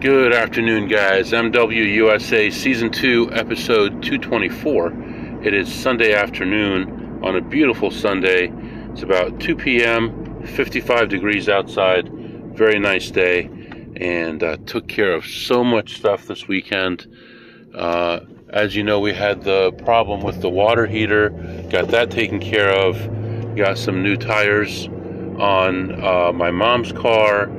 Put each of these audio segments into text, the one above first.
Good afternoon, guys. MWUSA Season 2, Episode 224. It is Sunday afternoon on a beautiful Sunday. It's about 2 p.m., 55 degrees outside. Very nice day. And uh, took care of so much stuff this weekend. Uh, as you know, we had the problem with the water heater. Got that taken care of. Got some new tires on uh, my mom's car.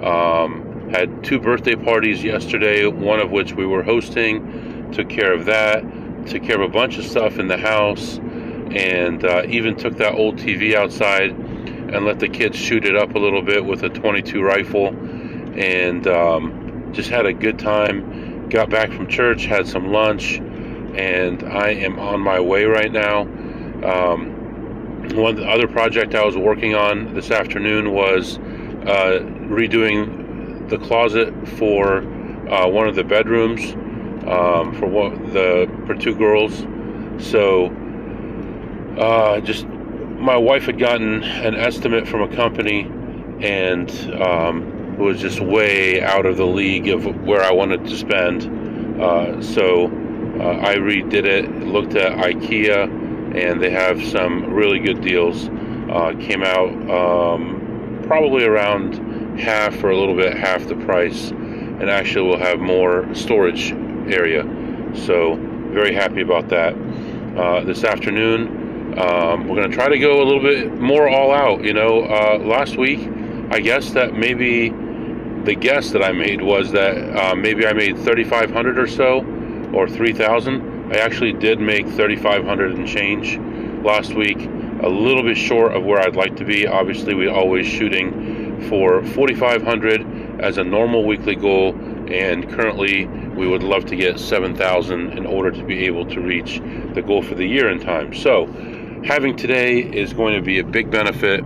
Um, had two birthday parties yesterday, one of which we were hosting. Took care of that. Took care of a bunch of stuff in the house, and uh, even took that old TV outside and let the kids shoot it up a little bit with a 22 rifle, and um, just had a good time. Got back from church, had some lunch, and I am on my way right now. Um, one other project I was working on this afternoon was uh, redoing the closet for uh, one of the bedrooms um, for one, the for two girls. So uh, just my wife had gotten an estimate from a company and um, it was just way out of the league of where I wanted to spend. Uh, so uh, I redid it, looked at IKEA, and they have some really good deals. Uh, came out um, probably around half or a little bit half the price and actually we'll have more storage area. So very happy about that. Uh, this afternoon um, we're going to try to go a little bit more all out you know? Uh, last week i guess that maybe the guess that i made was that uh, maybe i made 3500 or so or 3000 i actually did make 3500 and change last week a little bit short of where i'd like to be. Obviously we always shooting for 4,500 as a normal weekly goal, and currently we would love to get 7,000 in order to be able to reach the goal for the year in time. So, having today is going to be a big benefit.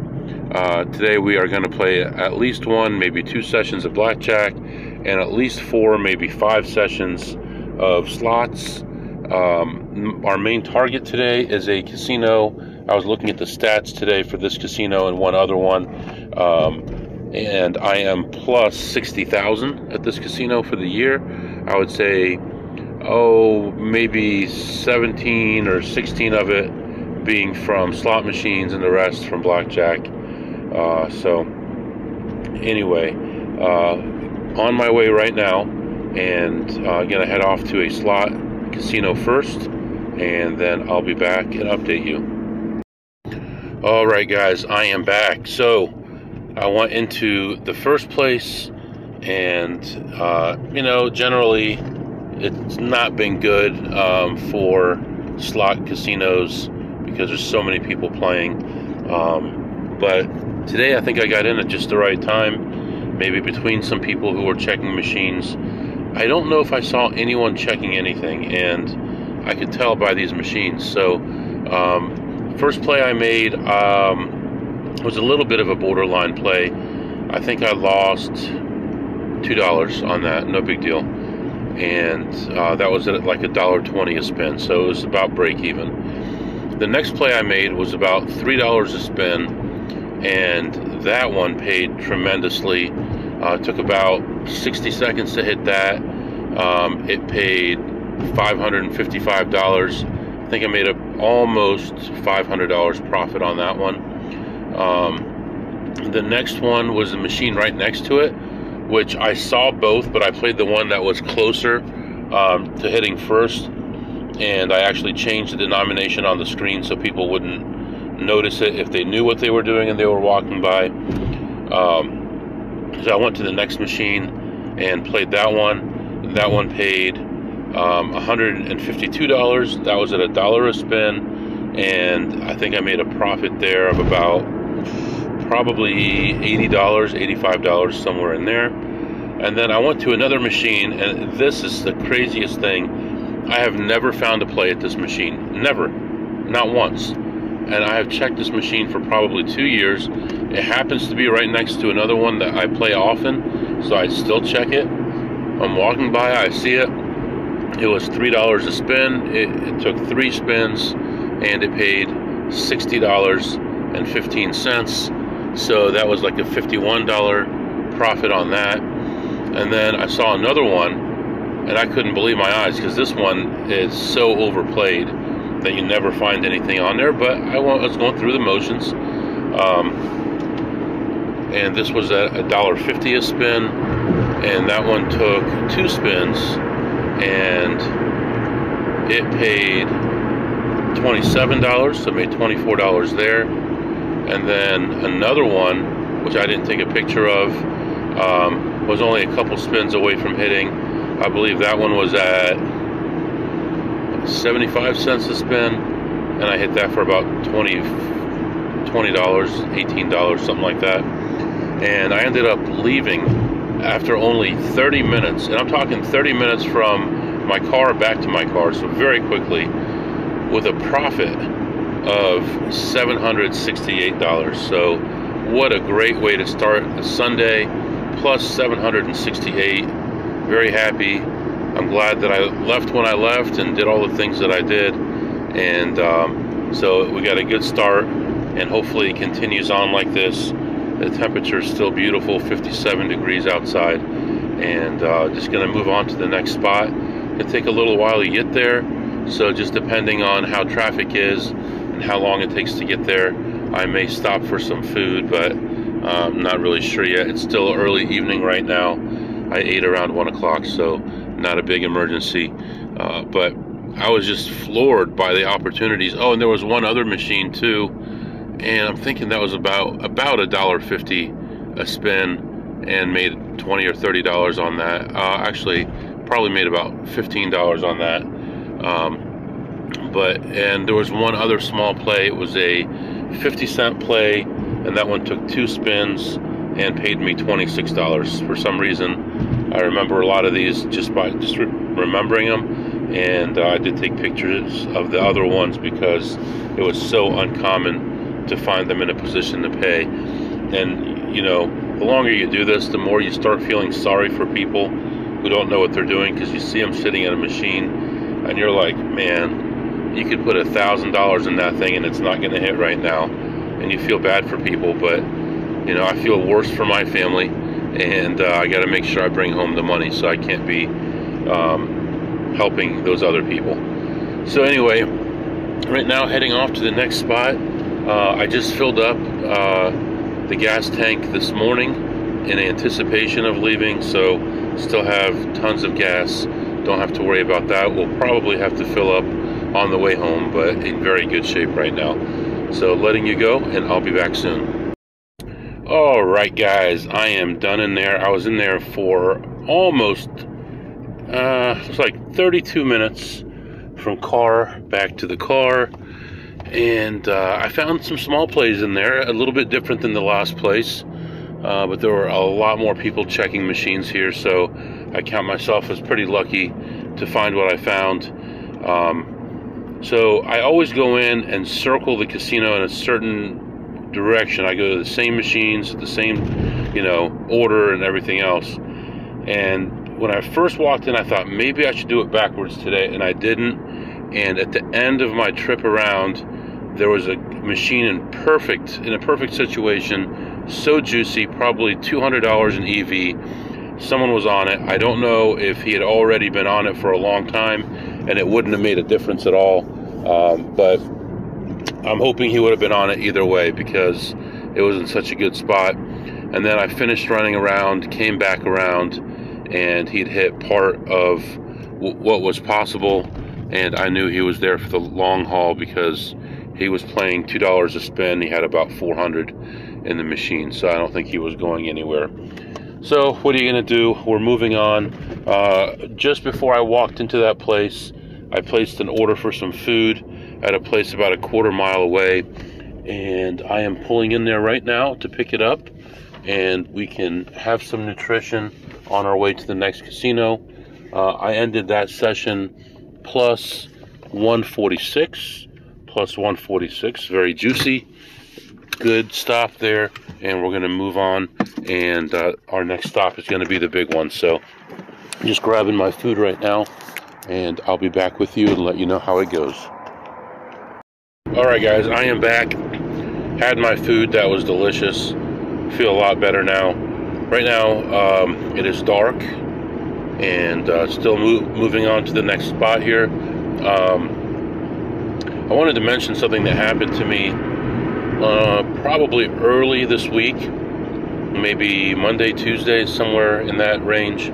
Uh, today we are going to play at least one, maybe two sessions of blackjack, and at least four, maybe five sessions of slots. Um, our main target today is a casino. I was looking at the stats today for this casino and one other one. Um, and I am plus 60,000 at this casino for the year. I would say, oh, maybe 17 or 16 of it being from slot machines and the rest from blackjack. Uh, so, anyway, uh, on my way right now, and uh, gonna head off to a slot casino first, and then I'll be back and update you. All right, guys, I am back. So, I went into the first place, and uh, you know, generally, it's not been good um, for slot casinos because there's so many people playing. Um, but today, I think I got in at just the right time, maybe between some people who were checking machines. I don't know if I saw anyone checking anything, and I could tell by these machines. So, um, first play I made. Um, was a little bit of a borderline play. I think I lost two dollars on that, no big deal, and uh, that was at like a dollar twenty a spin, so it was about break even. The next play I made was about three dollars a spin, and that one paid tremendously. Uh, took about 60 seconds to hit that. Um, it paid $555. I think I made a, almost $500 profit on that one. Um, the next one was the machine right next to it, which I saw both, but I played the one that was closer um, to hitting first, and I actually changed the denomination on the screen so people wouldn't notice it if they knew what they were doing and they were walking by. Um, so I went to the next machine and played that one. That one paid um, $152. That was at a dollar a spin, and I think I made a profit there of about probably $80, $85, somewhere in there. And then I went to another machine, and this is the craziest thing. I have never found a play at this machine. Never. Not once. And I have checked this machine for probably two years. It happens to be right next to another one that I play often, so I still check it. I'm walking by, I see it. It was $3 a spin. It, it took three spins, and it paid $60 and 15 cents. So that was like a $51 profit on that. And then I saw another one, and I couldn't believe my eyes because this one is so overplayed that you never find anything on there. But I was going through the motions. Um, and this was at a dollar fifty a spin, and that one took two spins, and it paid twenty-seven dollars, so made twenty-four dollars there, and then another one, which I didn't take a picture of, um, was only a couple spins away from hitting. I believe that one was at seventy-five cents a spin, and I hit that for about twenty twenty dollars, eighteen dollars, something like that and I ended up leaving after only 30 minutes, and I'm talking 30 minutes from my car back to my car, so very quickly, with a profit of $768. So, what a great way to start a Sunday, plus 768. Very happy. I'm glad that I left when I left and did all the things that I did, and um, so we got a good start, and hopefully it continues on like this the temperature is still beautiful, 57 degrees outside. And uh, just going to move on to the next spot. It'll take a little while to get there. So just depending on how traffic is how long it takes to get there, I may stop for some food, but I'm um, not really sure yet. It's still early evening right now. I ate around one o'clock, so not a big emergency. Uh, but I was just floored by the opportunities. Oh, and there was one other machine too and I'm thinking that was about about a dollar fifty a spin, and made twenty or thirty dollars on that. Uh, actually, probably made about fifteen dollars on that. Um, but and there was one other small play. It was a fifty cent play, and that one took two spins and paid me twenty six dollars. For some reason, I remember a lot of these just by just re- remembering them, and uh, I did take pictures of the other ones because it was so uncommon to find them in a position to pay. And, you know, the longer you do this, the more you start feeling sorry for people who don't know what they're doing because you see them sitting at a machine and you're like, man, you could put a thousand dollars in that thing and it's not going to hit right now. And you feel bad for people, but, you know, I feel worse for my family and uh, I got to make sure I bring home the money so I can't be um, helping those other people. So, anyway, right now heading off to the next spot uh, I just filled up uh, the gas tank this morning in anticipation of leaving, so still have tons of gas. Don't have to worry about that. We'll probably have to fill up on the way home, but in very good shape right now. So letting you go, and I'll be back soon. All right, guys, I am done in there. I was in there for almost, uh, it's like 32 minutes from car back to the car and uh, I found some small plays in there, a little bit different than the last place, uh, but there were a lot more people checking machines here, so I count myself as pretty lucky to find what I found. Um, so I always go in and circle the casino in a certain direction. I go to the same machines, the same, you know, order and everything else. And when I first walked in, I thought maybe I should do it backwards today, and I didn't. And at the end of my trip around, there was a machine in perfect in a perfect situation, so juicy, probably two hundred dollars in EV. Someone was on it. I don't know if he had already been on it for a long time, and it wouldn't have made a difference at all. Um, but I'm hoping he would have been on it either way because it was in such a good spot. And then I finished running around, came back around, and he'd hit part of w- what was possible. And I knew he was there for the long haul because he was playing two dollars a spin. He had about 400 in the machine, so I don't think he was going anywhere. So what are you gonna do? We're moving on. Uh, just before I walked into that place, I placed an order for some food at a place about a quarter mile away, and I am pulling in there right now to pick it up, and we can have some nutrition on our way to the next casino. Uh, I ended that session plus 146 plus 146. Very juicy. Good stop there. And we're going to move on. And uh, our next stop is going to be the big one. So I'm just grabbing my food right now. And I'll be back with you and let you know how it goes. All right, guys, I am back. Had my food. That was delicious. Feel a lot better now. right now um, it is dark and uh, still moving on to the next spot here. Um, I wanted to mention something that happened to me uh, probably early this week, maybe Monday, Tuesday, somewhere in that range.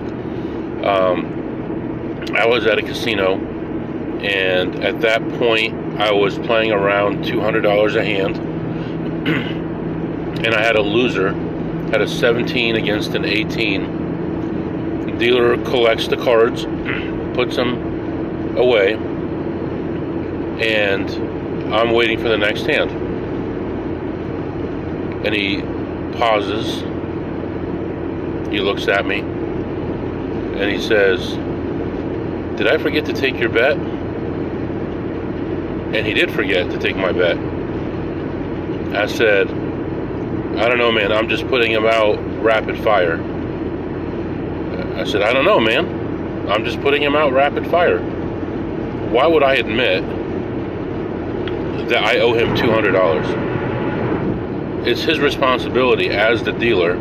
Um, I was at a casino, and at that point, I was playing around $200 a hand, and I had a loser, had a 17 against an 18. The dealer collects the cards, puts them away, and I'm waiting for the next hand and he pauses. He looks at me and he says, Did I forget to take your bet? And he did forget to take my bet. I said, I don't know, man. I'm just putting him out rapid fire. I said, I don't know, man. I'm just putting him out rapid fire. Why would I admit that I owe him $200? It's his responsibility as the dealer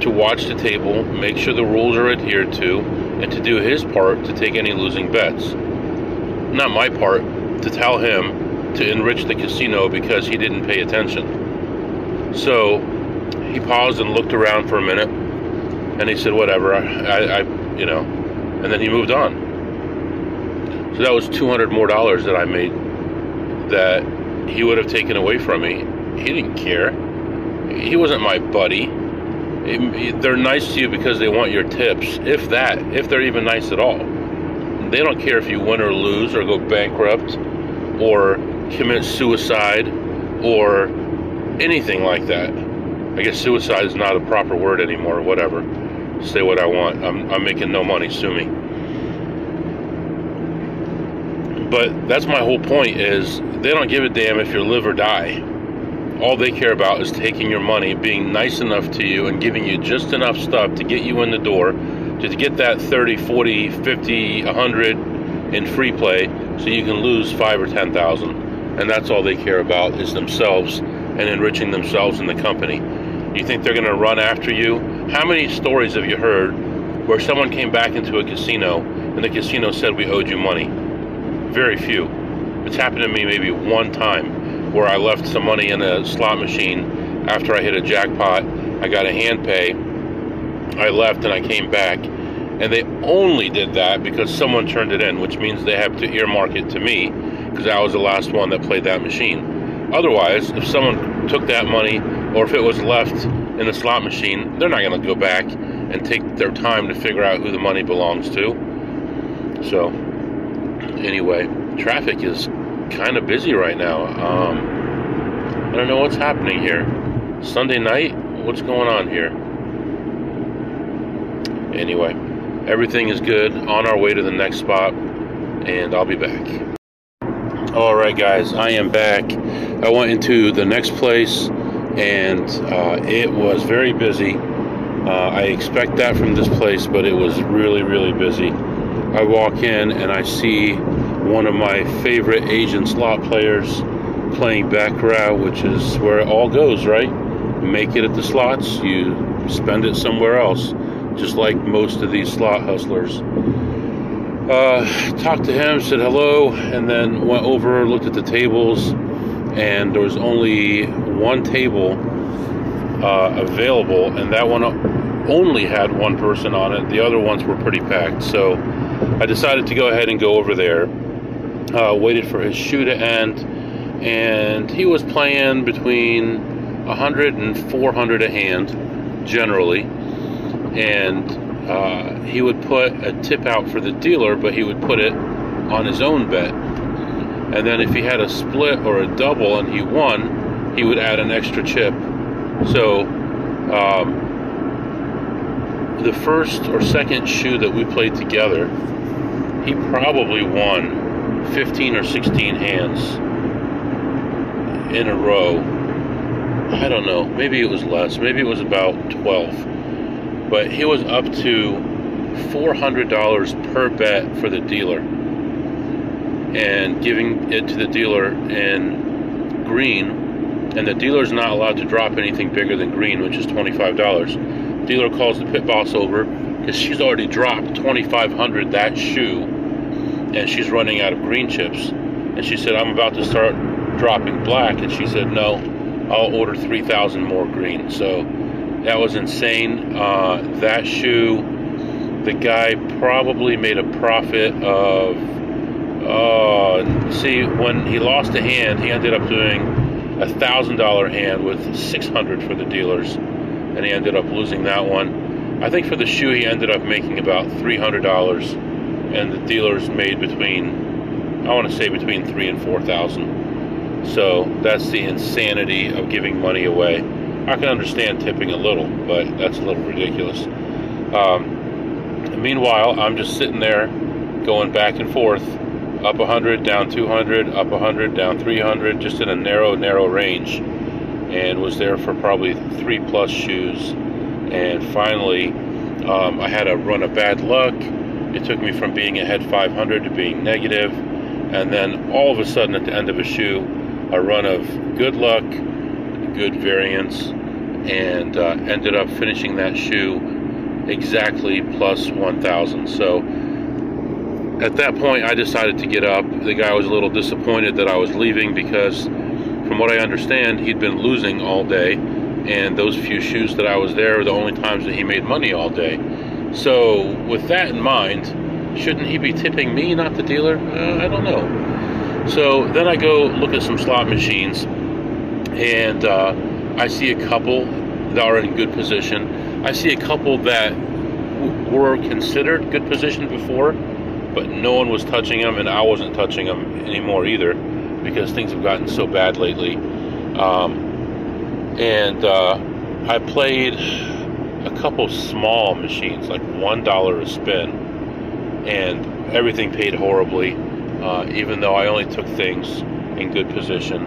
to watch the table, make sure the rules are adhered to, and to do his part to take any losing bets. Not my part to tell him to enrich the casino because he didn't pay attention. So he paused and looked around for a minute, and he said, "Whatever, I, I, you know," and then he moved on. So that was two hundred more dollars that I made that he would have taken away from me he didn't care. He wasn't my buddy. It, they're nice to you because they want your tips, if that, if they're even nice at all. They don't care if you win or lose or go bankrupt or commit suicide or anything like that. I guess suicide is not a proper word anymore, whatever. Say what I want. I'm, I'm making no money, sue me. But that's my whole point is they don't give a damn if you live or die all they care about is taking your money, being nice enough to you, and giving you just enough stuff to get you in the door, to get that 30, 40, 50, 100 in free play so you can lose 5 or 10,000. And that's all they care about is themselves and enriching themselves and the company. You think they're going to run after you? How many stories have you heard where someone came back into a casino and the casino said we owed you money? Very few. It's happened to me maybe one time where I left some money in a slot machine after I hit a jackpot. I got a hand pay. I left and I came back. And they only did that because someone turned it in, which means they have to earmark it to me because I was the last one that played that machine. Otherwise, if someone took that money or if it was left in the slot machine, they're not going to go back and take their time to figure out who the money belongs to. So, anyway, traffic is kind of busy right now. Um, I don't know what's happening here. Sunday night? What's going on here? Anyway, everything is good. On our way to the next spot, and I'll be back. All right, guys, I am back. I went into the next place, and uh, it was very busy. Uh, I expect that from this place, but it was really, really busy. I walk in and I see one of my favorite Asian slot players playing Baccarat, which is where it all goes, right? You make it at the slots, you spend it somewhere else, just like most of these slot hustlers. Uh, talked to him, said hello, and then went over, looked at the tables, and there was only one table uh, available, and that one only had one person on it. The other ones were pretty packed, so I decided to go ahead and go over there uh, waited for his shoe to end, and he was playing between 100 and 400 a hand, generally. And uh, he would put a tip out for the dealer, but he would put it on his own bet. And then if he had a split or a double and he won, he would add an extra chip. So um, the first or second shoe that we played together, he probably won 15 or 16 hands in a row. I don't know. Maybe it was less. Maybe it was about 12. But he was up to $400 per bet for the dealer and giving it to the dealer in green. And the dealer's not allowed to drop anything bigger than green, which is $25. dealer calls the pit boss over because she's already dropped 2500 that shoe and she's running out of green chips. And she said i'm about to start dropping black. And she said no i'll order 3000 more green. So that was insane. Uh, that shoe the guy probably made a profit of uh, see when he lost a hand he ended up doing a thousand dollar hand with 600 for the dealers and he ended up losing that one. I think for the shoe he ended up making about $300 and the dealers made between i want to say between three and four thousand. So that's the insanity of giving money away. I can understand tipping a little but that's a little ridiculous. Um, meanwhile i'm just sitting there going back and forth up 100 down 200 up 100 down 300 just in a narrow narrow range and was there for probably three plus shoes. And finally um, i had a run of bad luck it took me from being ahead 500 to being negative, and then all of a sudden at the end of a shoe, a run of good luck, good variance, and uh, ended up finishing that shoe exactly plus 1,000. So at that point, I decided to get up. The guy was a little disappointed that I was leaving because, from what I understand, he'd been losing all day, and those few shoes that I was there were the only times that he made money all day. So, with that in mind, shouldn't he be tipping me, not the dealer? Uh, I don't know. So then I go look at some slot machines, and uh, I see a couple that are in good position. I see a couple that w- were considered good position before, but no one was touching them, and I wasn't touching them anymore either because things have gotten so bad lately. Um, and uh, I played a couple small machines, like one dollar a spin, and everything paid horribly. Uh, even though I only took things in good position,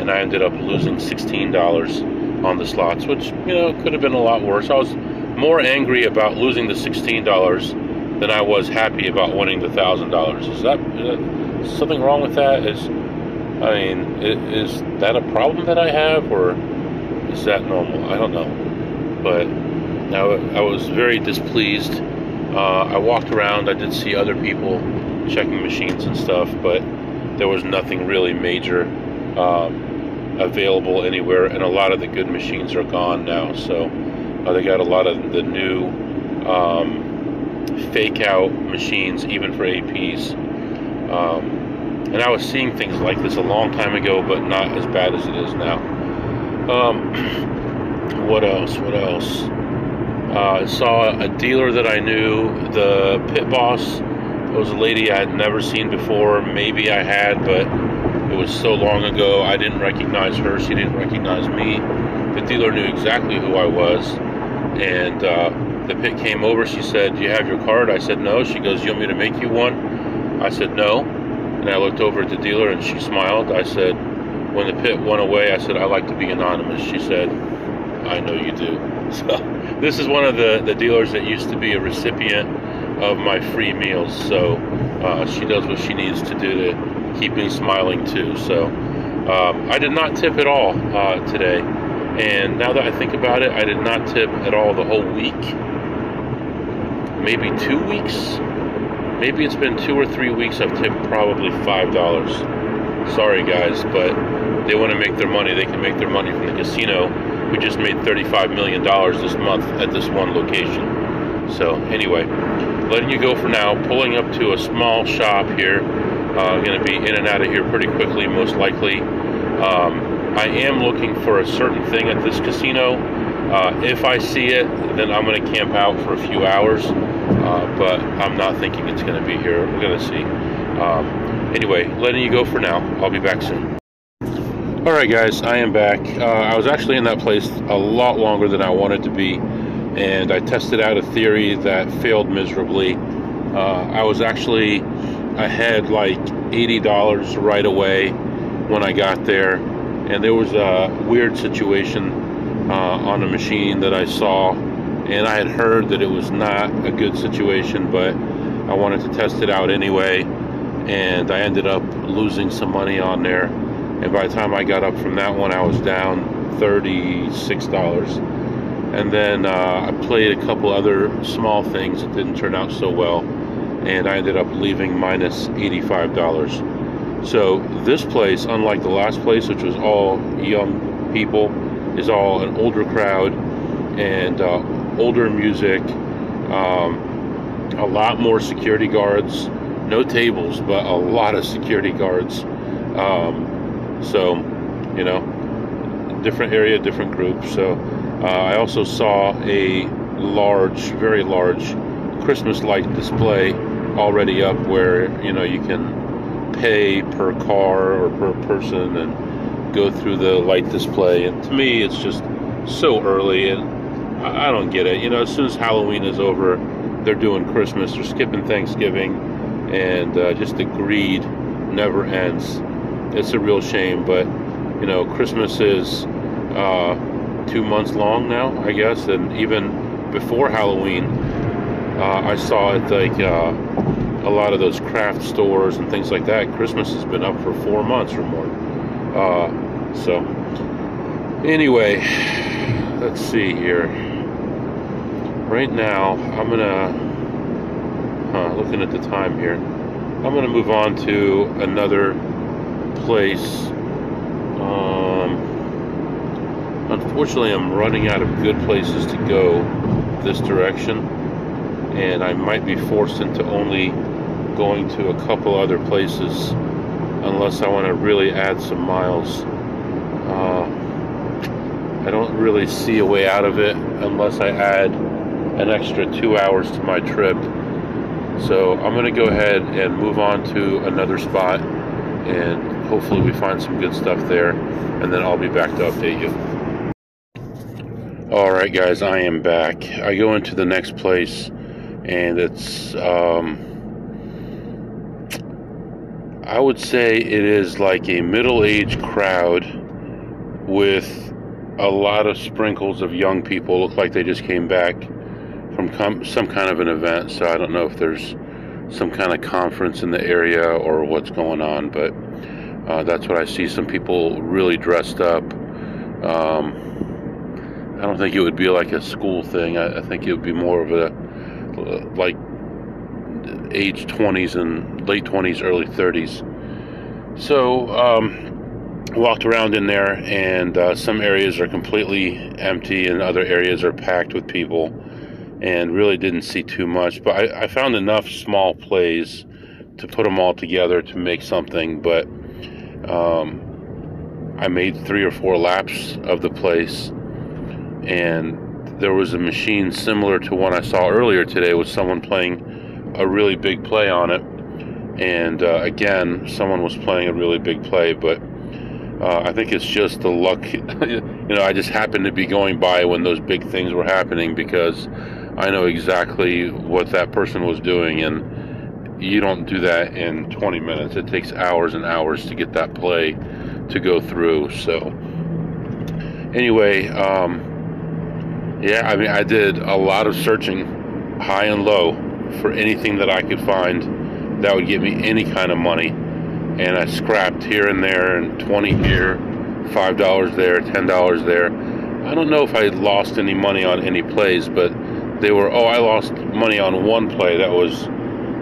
and I ended up losing sixteen dollars on the slots, which you know could have been a lot worse. I was more angry about losing the sixteen dollars than I was happy about winning the thousand dollars. Is that is something wrong with that? Is I mean, is that a problem that I have, or is that normal? I don't know, but now, I was very displeased. Uh, I walked around, I did see other people checking machines and stuff, but there was nothing really major um, available anywhere, and a lot of the good machines are gone now. So uh, they got a lot of the new um, fake out machines, even for APs. Um, and I was seeing things like this a long time ago, but not as bad as it is now. Um, what else? What else? Uh, saw a dealer that I knew, the pit boss. It was a lady I had never seen before. Maybe I had, but it was so long ago I didn't recognize her. She didn't recognize me. The dealer knew exactly who I was. And uh, the pit came over. She said, Do you have your card? I said, No. She goes, You want me to make you one? I said, No. And I looked over at the dealer and she smiled. I said, When the pit went away, I said, I like to be anonymous. She said, I know you do. So this is one of the, the dealers that used to be a recipient of my free meals. So uh, she does what she needs to do to keep me smiling too. So um, I did not tip at all uh, today. And now that I think about it, I did not tip at all the whole week. Maybe two weeks. Maybe it's been two or three weeks I've tipped probably $5. Sorry, guys, but they want to make their money. They can make their money from the casino we just made $35 million this month at this one location. So, anyway, letting you go for now, pulling up to a small shop here. Uh, going to be in and out of here pretty quickly, most likely. Um, I am looking for a certain thing at this casino. Uh, if I see it, then I'm going to camp out for a few hours. Uh, but I'm not thinking it's going to be here. We're going to see. Um, anyway, letting you go for now. I'll be back soon. All right, guys, I am back. Uh, I was actually in that place a lot longer than I wanted to be, and I tested out a theory that failed miserably. Uh, I was actually ahead like $80 right away when I got there, and there was a weird situation uh, on a machine that I saw, and I had heard that it was not a good situation, but I wanted to test it out anyway, and I ended up losing some money on there and by the time I got up from that one, I was down $36. and then uh, I played a couple other small things that didn't turn out so well, and I ended up leaving minus $85. So this place, unlike the last place, which was all young people, is all an older crowd and uh, older music, um, a lot more security guards, no tables, but a lot of security guards. Um, so, you know, different area, different group. So uh, I also saw a large, very large Christmas light display already up where you know you can pay per car or per person and go through the light display. And to me, it's just so early, and I don't get it. You know, as soon as Halloween is over, they're doing Christmas, they're skipping Thanksgiving, and uh, just the greed never ends. It's a real shame, but you know, Christmas is. Uh, two months long now, I guess, and even before Halloween, uh, I saw it like uh, a lot of those craft stores and things like that. Christmas has been up for four months or more. Uh, so, anyway, let's see here. Right now, I'm gonna, huh, looking at the time here, I'm gonna move on to another place. Um, Unfortunately, I'm running out of good places to go this direction, and I might be forced into only going to a couple other places unless I want to really add some miles. Uh, I don't really see a way out of it unless I add an extra two hours to my trip. So I'm going to go ahead and move on to another spot, and hopefully, we find some good stuff there, and then I'll be back to update you. All right, guys, I am back. I go into the next place, and it's, um, I would say it is like a middle aged crowd with a lot of sprinkles of young people. Look like they just came back from com- some kind of an event, so I don't know if there's some kind of conference in the area or what's going on, but uh, that's what I see. Some people really dressed up. Um, I don't think it would be like a school thing. I, I think it would be more of a like age 20s and late 20s, early 30s. So, um, walked around in there, and uh, some areas are completely empty, and other areas are packed with people, and really didn't see too much. But I, I found enough small plays to put them all together to make something. But um, I made three or four laps of the place and there was a machine similar to one I saw earlier today with someone playing a really big play on it. And uh, again, someone was playing a really big play, but uh, I think it's just the luck. you know, I just happened to be going by when those big things were happening because I know exactly what that person was doing, and you don't do that in 20 minutes. It takes hours and hours to get that play to go through. So, anyway, um, yeah, I mean, I did a lot of searching high and low for anything that I could find that would give me any kind of money. And I scrapped here and there, and 20 here, $5 there, $10 there. I don't know if I lost any money on any plays, but they were, oh, I lost money on one play that was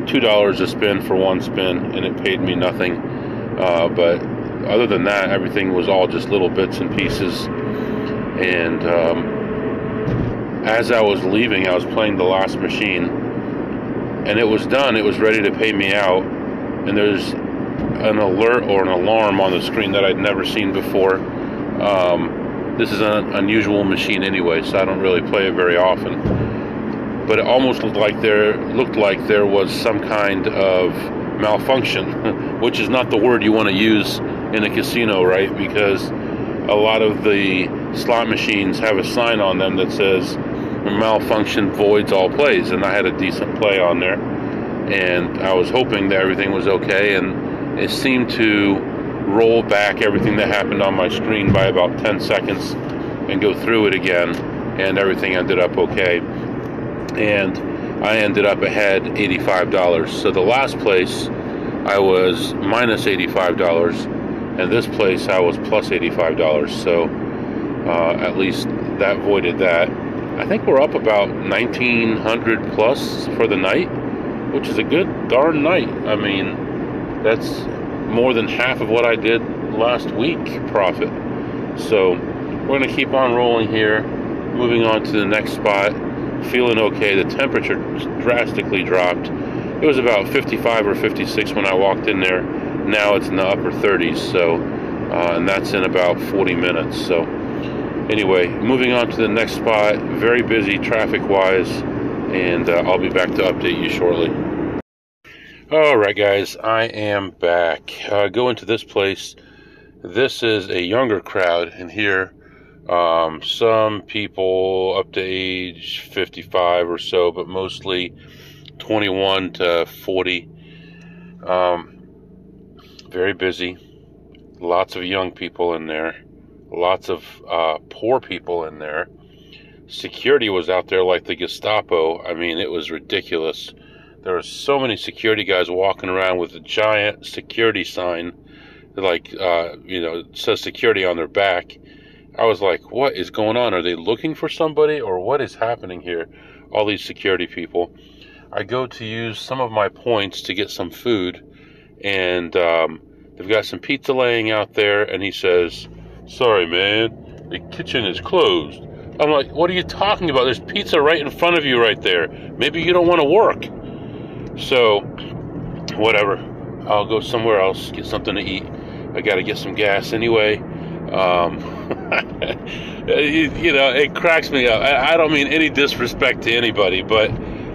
$2 a spin for one spin, and it paid me nothing. Uh, but other than that, everything was all just little bits and pieces. And, um, as I was leaving, I was playing the last machine, and it was done. It was ready to pay me out, and there's an alert or an alarm on the screen that I'd never seen before. Um, this is an unusual machine anyway, so I don't really play it very often. But it almost looked like there looked like there was some kind of malfunction, which is not the word you want to use in a casino, right? Because a lot of the slot machines have a sign on them that says malfunction voids all plays, and I had a decent play on there, and I was hoping that everything was okay, and it seemed to roll back everything that happened on my screen by about 10 seconds and go through it again, and everything ended up okay. And I ended up ahead $85. So the last place I was minus $85, and this place I was plus $85. So uh, at least that voided that I think we're up about 1900 plus for the night, which is a good darn night. I mean, that's more than half of what I did last week profit. So we're going to keep on rolling here, moving on to the next spot. Feeling okay. The temperature drastically dropped. It was about 55 or 56 when I walked in there. Now it's in the upper 30s. So, uh, and that's in about 40 minutes. So, anyway, moving on to the next spot. Very busy traffic wise, and uh, I'll be back to update you shortly. All right, guys, I am back. Uh, go into this place. This is a younger crowd, and here um, some people up to age 55 or so, but mostly 21 to 40. Um, very busy. Lots of young people in there. Lots of uh, poor people in there. Security was out there like the Gestapo. I mean, it was ridiculous. There were so many security guys walking around with a giant security sign, like, uh, you know, says security on their back I was like, what is going on? Are they looking for somebody or what is happening here? All these security people. I go to use some of my points to get some food, and um, they've got some pizza laying out there, and he says, Sorry, man, the kitchen is closed. I'm like, What are you talking about? There's pizza right in front of you, right there. Maybe you don't want to work. So, whatever. I'll go somewhere else, get something to eat. I got to get some gas anyway. Um, Uh, you, know, it cracks me up. I, I don't mean any disrespect to anybody, but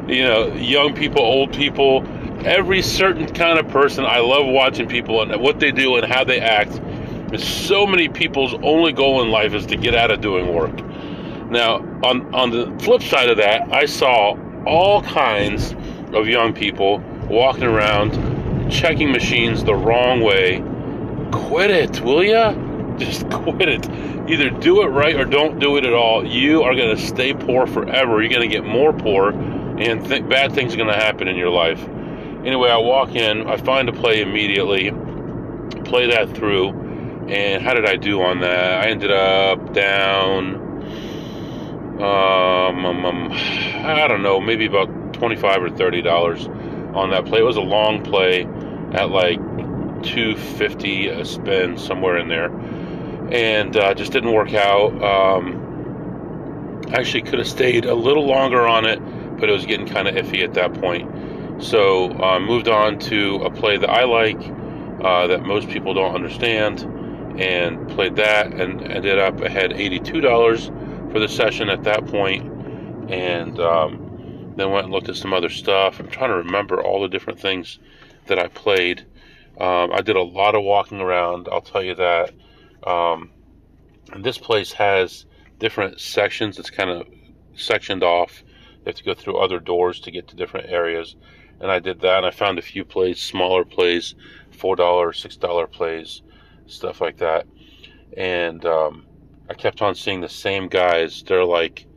you know, young people, old people, every certain kind of person. I love watching people and what they do and how they act. So many people's only goal in life is to get out of doing work. Now, on on the flip side of that, I saw all kinds of young people walking around checking machines the wrong way. Quit it, will ya? just quit it. Either do it right or don't do it at all. You are going to stay poor forever. You're going to get more poor, and th- bad things are going to happen in your life. Anyway, I walk in, I find a play immediately, play that through, and how did I do on that? I ended up down, um, um, um I don't know, maybe about twenty-five or thirty dollars on that play. It was a long play at like 250 a spin somewhere in there and uh, just didn't work out. Um, actually, could have stayed a little longer on it, but it was getting kind of iffy at that point. So uh, moved on to a play that I like, uh, that most people don't understand, and played that, and ended up ahead $82 for the session at that point, and um, then went and looked at some other stuff. I'm trying to remember all the different things that I played. Um, I did a lot of walking around. I'll tell you that. Um, this place has different sections. It's kind of sectioned off. You have to go through other doors to get to different areas. And I did that. And I found a few plays, smaller plays, four dollar, six dollar plays, stuff like that. And um, I kept on seeing the same guys. They're like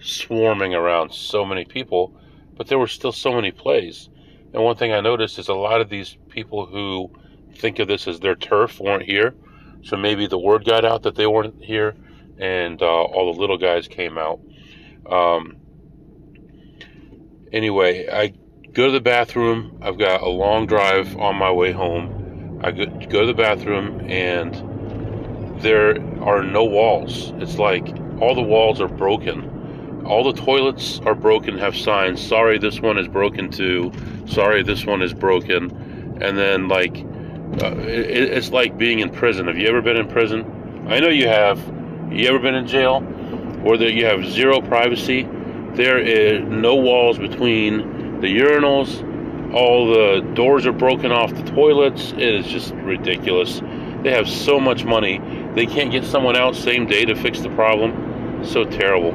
swarming around so many people, but there were still so many plays. And one thing I noticed is a lot of these people who think of this as their turf weren't here. So maybe the word got out that they weren't here, and uh, all the little guys came out. Um, anyway, I go to the bathroom. I've got a long drive on my way home. I go, go to the bathroom, and there are no walls. It's like all the walls are broken. All the toilets are broken, have signs. Sorry, this one is broken too. Sorry, this one is broken. And then, like, uh, it, it's like being in prison. Have you ever been in prison? I know you have. You ever been in jail where there you have zero privacy? There is no walls between the urinals. All the doors are broken off the toilets. It is just ridiculous. They have so much money. They can't get someone out same day to fix the problem. So terrible.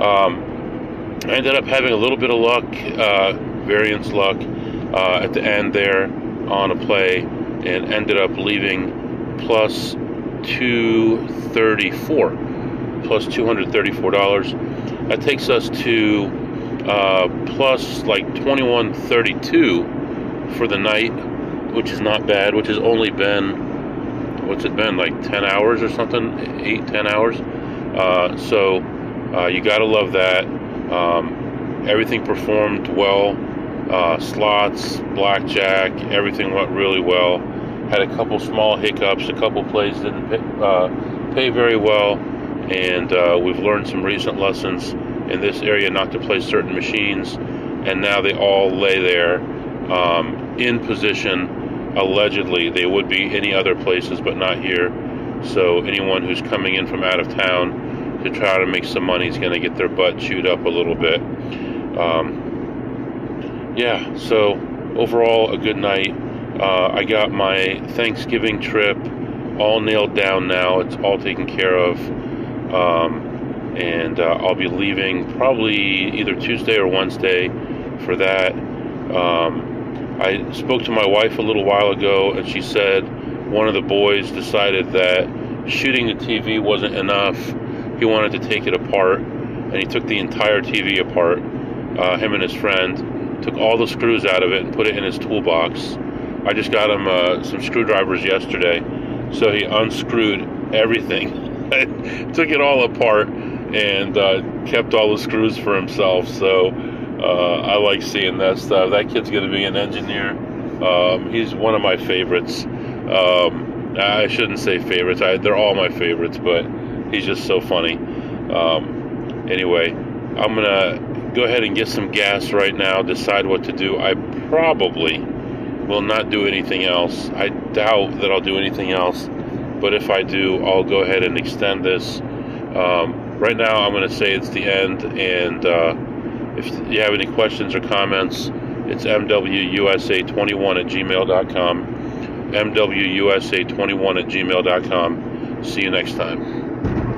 Um, I ended up having a little bit of luck, uh, variance luck, uh, at the end there on a play and ended up leaving plus 234 plus $234 that takes us to uh, plus like 2132 for the night which is not bad which has only been what's it been like 10 hours or something 8 10 hours uh, so Uh, you gotta love that. Um, everything performed well. Uh, slots, blackjack, everything went really well. Had a couple small hiccups. A couple plays didn't pay, uh, pay very well, and uh, we've learned some recent lessons in this area not to play certain machines. And now they all lay there um, in position. Allegedly, they would be any other places, but not here. So anyone who's coming in from out of town to try to make some money is going to get their butt chewed up a little bit. Um, yeah, so overall, a good night. Uh, I got my Thanksgiving trip all nailed down now. It's all taken care of. Um, and uh, I'll be leaving probably either Tuesday or Wednesday for that. Um, I spoke to my wife a little while ago, and she said one of the boys decided that shooting the TV wasn't enough. He wanted to take it apart, and he took the entire TV apart. Uh, him and his friend took all the screws out of it and put it in his toolbox. I just got him uh, some screwdrivers yesterday, so he unscrewed everything, took it all apart, and uh, kept all the screws for himself. So uh, I like seeing that stuff. That kid's going to be an engineer. Um, he's one of my favorites. Um, I shouldn't say favorites. I, they're all my favorites, but he's just so funny. Um, anyway, I'm gonna go ahead and get some gas right now, decide what to do. I probably will not do anything else. I doubt that I'll do anything else, but if I do, I'll go ahead and extend this. Um, right now, I'm going to say it's the end, and uh, if you have any questions or comments, it's mwusa21 at gmail.com. mwusa21 at gmail.com. See you next time.